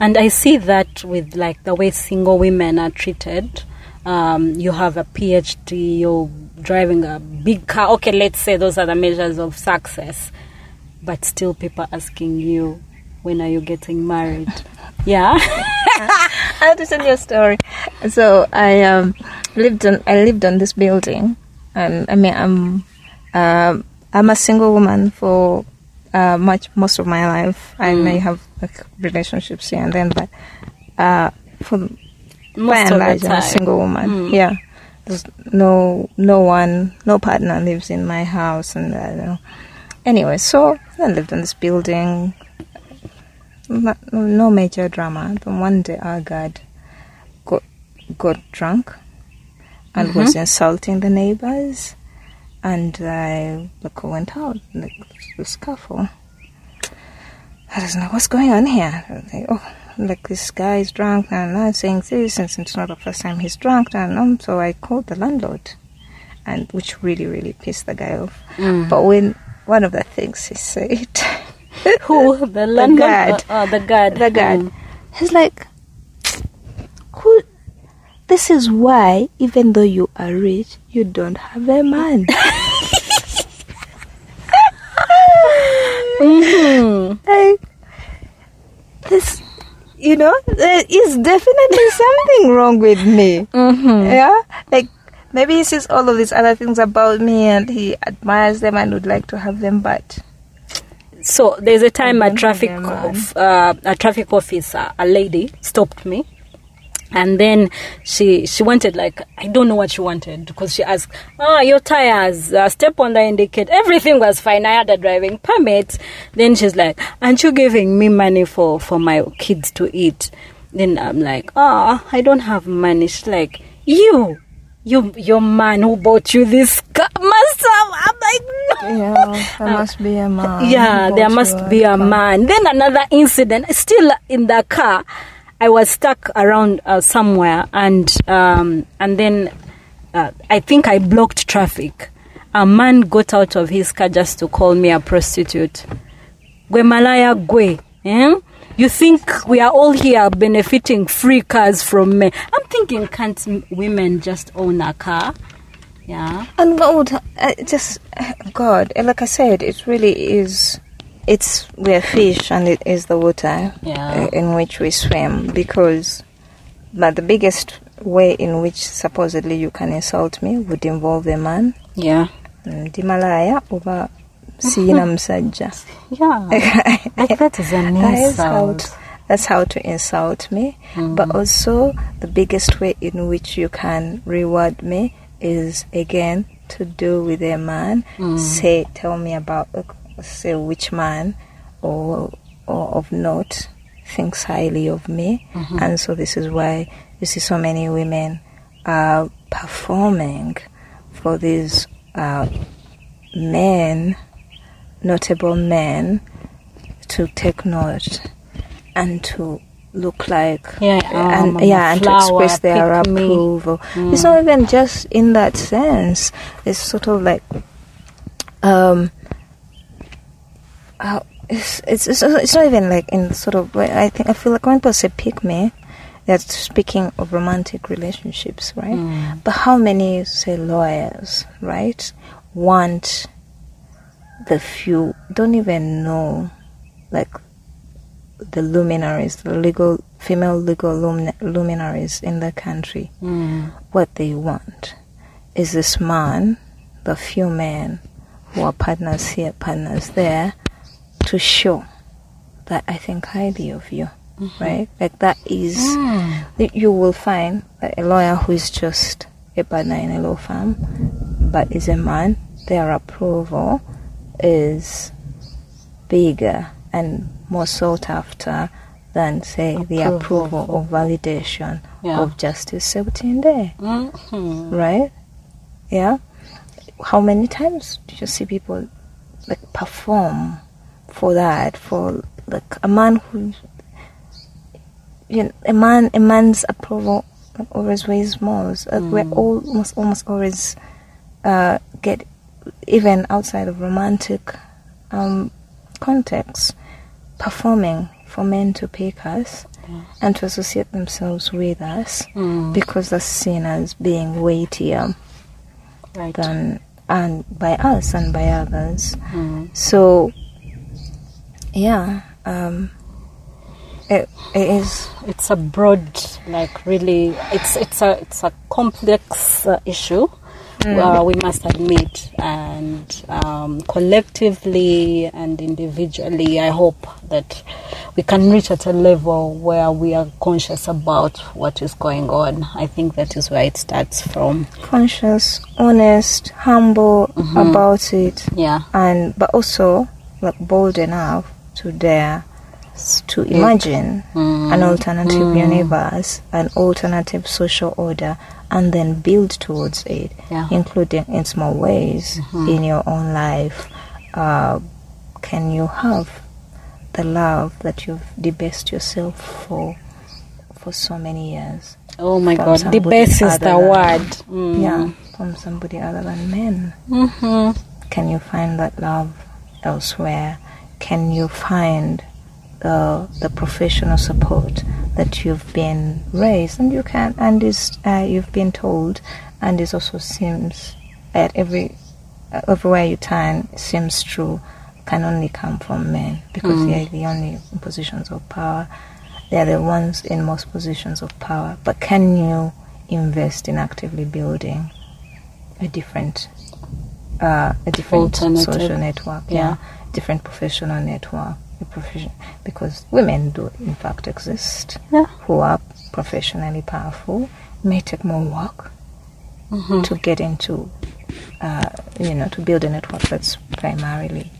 And I see that with like the way single women are treated. Um, you have a PhD, you're driving a big car. Okay, let's say those are the measures of success. But still, people asking you, when are you getting married? yeah. I have to tell you a story. So I um, lived on I lived on this building, and I mean I'm um I'm a single woman for uh, much most of my life. I may have like relationships here and then, but uh, for by Most and of the large, I'm a single woman. Mm. Yeah, there's no no one, no partner lives in my house, and I don't know. Anyway, so I lived in this building. No, no major drama. Then one day, our guard got got drunk and was insulting the neighbors, and I like went out like the scuffle. I don't know what's going on here. Like, oh, like this guy is drunk and I'm saying this, and it's not the first time he's drunk, and um, so I called the landlord, and which really really pissed the guy off. Mm. But when one of the things he said, Who the landlord? guard. Uh, uh, the guard. the guard, Mm. he's like, who? This is why, even though you are rich, you don't have a man. Mhm. like this you know there is definitely something wrong with me Mhm. yeah like maybe he sees all of these other things about me and he admires them and would like to have them but So there's a time a traffic of, uh, a traffic officer, a lady, stopped me, and then she she wanted like I don't know what she wanted because she asked, "Ah, your tires, uh, step on the indicator." Everything was fine. I had a driving permit. Then she's like, "Aren't you giving me money for for my kids to eat?" Then I'm like, "Ah, I don't have money." She's like, "You." You, your man who bought you this car must have. I'm like, no. yeah there must be a man Yeah, there must be a man. Then another incident, still in the car, I was stuck around uh, somewhere, and um, and then uh, I think I blocked traffic. A man got out of his car just to call me a prostitute. Gwe malaya gwe. Eh? You think we are all here benefiting free cars from men? I'm thinking, can't women just own a car? Yeah. and would uh, just uh, god uh, like i said it really is it's we're fish and it is the water Yeah. uh, in which we swim because but the biggest way in which supposedly you can insult me would involve a man Yeah. ndi malaya oba siyina musajja Yeah. like that is an That is how insult. that's how to insult me. But also the biggest way in which you can reward me is again to do with a man. Say tell me about uh, say which man or or of note thinks highly of me. And so this is why you see so many women are performing for these uh, men notable men to take note and to look like Yeah, and um, yeah and to express their approval. It's not even just in that sense. It's sort of like um uh, it's, it's it's it's not even like in sort of I think I feel like when people say pick me they're speaking of romantic relationships right? But how many say lawyers right want the few don't even know like the luminaries the legal female legal lum- luminaries in the country Mm. what they want is this man the few men who are partners here partners there to show that i think highly of you right? Like that is that you will find that a lawyer who is just a partner in a law firm but is a man their approval is bigger and more sought after than say the Approval. approval or validation Yeah. of justice Sebutinde there Mhm. right? Yeah? How many times do you see people like perform for that for like a man who you know, a man a man's approval always weighs more. Like we're almost almost always uh, get even outside of romantic um, context performing for men to pick us and to associate themselves with us Mm. because they're seen as being weightier Right. than and by us and by others. Mm. So yeah, um, it, it is It's a broad, like really, it's it's a it's a complex uh, issue. Uh, we must admit, and um, collectively and individually, I hope that we can reach at a level where we are conscious about what is going on. I think that is where it starts from. conscious, honest, humble about it, Yeah. and but also like bold enough to dare to imagine an alternative universe, an alternative social order, and then build towards it, Yeah. including in small ways in your own life. Uh, can you have the love that you've debased yourself for for so many years? Oh my God, the best is the word. Mm. Yeah, from somebody other than men. hmm Can you find that love elsewhere? Can you find the the professional support that you've been raised and you can and is uh, you've been told and it also seems at every uh, everywhere you turn seems true can only come from men because Mm. they're the only in positions of power. They're the ones in most positions of power. But can you invest in actively building a different uh, a different social network, Yeah. yeah, different professional network, because women do in fact exist Yeah. who are professionally powerful. May take more work Mhm. to get into, uh, you know, to build a network that's primarily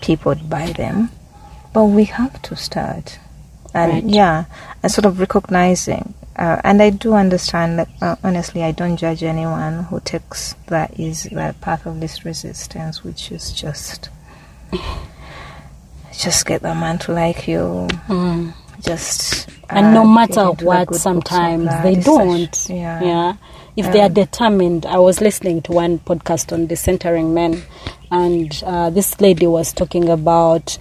peopled by them, but we have to start, and Right. yeah, and sort of recognizing. Uh, and I do understand that uh, honestly, I don't judge anyone who takes that is that path of least resistance, which is just just get the man to like you, Mm. just and no uh, matter get into the what good books of sometimes they don't such- yeah. yeah if they are Um, determined i was listening to one podcast on decentering men and uh, this lady was talking about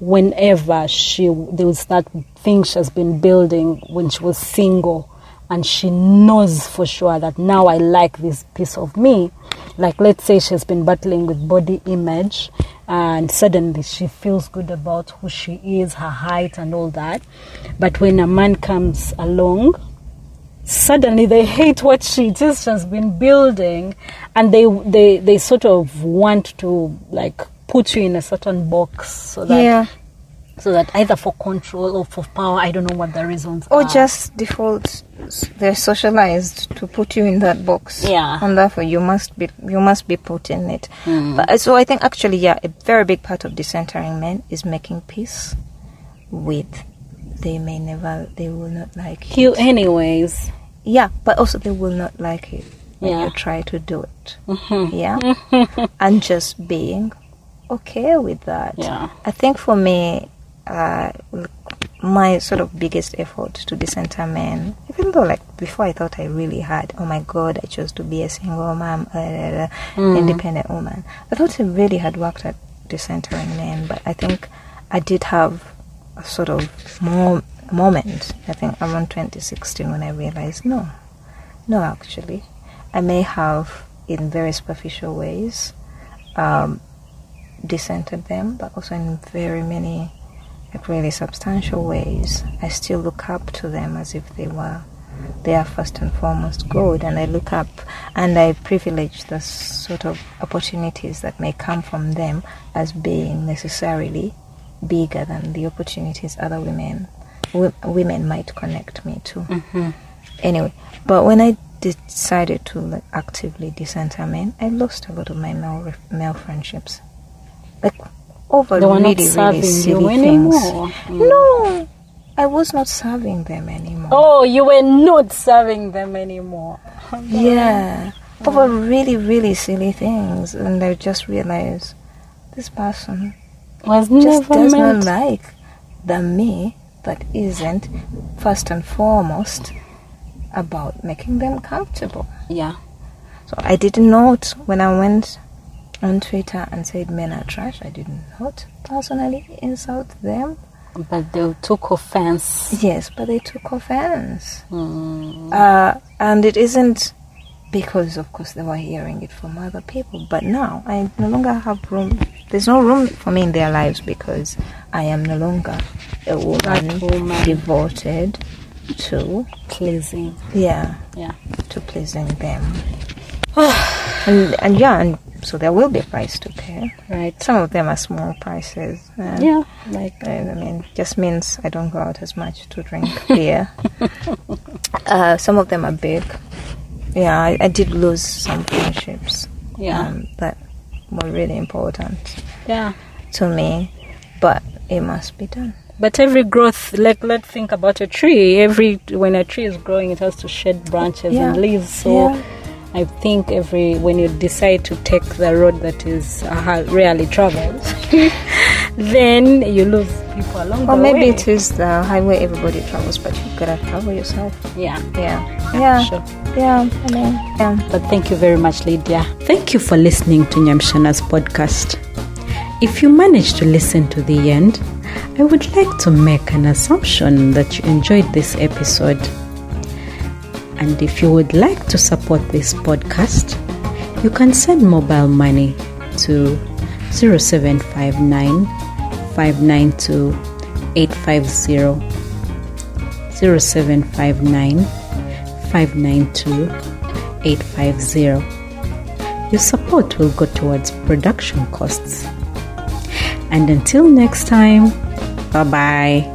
whenever she there was that thing she has been building when she was single and she knows for sure that now i like this piece of me. Like let's say she's been battling with body image and suddenly she feels good about who she is her height and all that. But when a man comes along suddenly they hate what she is. She's been building and they they they sort of want to like put you in a certain box so that yeah. So that either for control or for power i don't know what the reasons are. or are just default they're socialized to put you in that box Yeah. and therefore you must be you must be put in it Hmm. but uh, so i think actually yeah a very big part of decentering men is making peace with they may never they will not like you it anyways yeah but also they will not like it when Yeah. you try to do it Mhm. yeah and just being okay with that Yeah. i think for me uh, my sort of biggest effort to decenter men even though like before i thought i really had oh my god i chose to be a single mom uh, Mm. independent woman i thought i really had worked at decentering men but i think i did have a sort of more moment i think around 2016 when i realized no no actually i may have in very superficial ways um, dissented them but also in very many like really substantial ways. I still look up to them as if they were they are first and foremost good and i look up and i privilege the sort of opportunities that may come from them as being necessarily bigger than the opportunities other women w- women might connect me to. Mm-hmm. Anyway but when i decided to like, actively decenter men i lost a lot of my male, re- male friendships. Like over they were really not really silly things. Anymore Mm. no i was not serving them anymore. Oh you were not serving them anymore. Yeah over really really silly things. And i just realized this person was just does meant not like the me that isn't first and foremost about making them comfortable. Yeah. So I didn't note when I went on Twitter and said men are trash. I didn't personally insult them. but they took offense Yes, but they took offense. Mm. Uh, and it isn't because, of course, they were hearing it from other people. But now I no longer have room. There's no room for me in their lives because I am no longer a woman, woman. devoted to pleasing yeah yeah to pleasing them. and and yeah, and so there will be a price to pay. right Some of them are small prices. yeah like I I mean, just means I don't go out as much to drink beer. uh, some of them are big. Yeah, I, I did lose some friendships yeah um, that were really important yeah to me, but it must be done. But every growth, like let's think about a tree. Every when a tree is growing, it has to shed branches Yeah. and leaves. So Yeah. I think every when you decide to take the road that is uh, rarely traveled, then you lose people along Or the way. Or maybe it is the highway everybody travels, but you gotta travel yourself. yeah, Yeah. Yeah. sure. Yeah. I mean, yeah. But thank you very much, Lydia. Thank you for listening to Nyamshana's podcast. If you managed to listen to the end, I would like to make an assumption that you enjoyed this episode. And if you would like to support this podcast, you can send mobile money to 0759 592 850 0759 592 850. Your support will go towards production costs. And until next time, bye bye.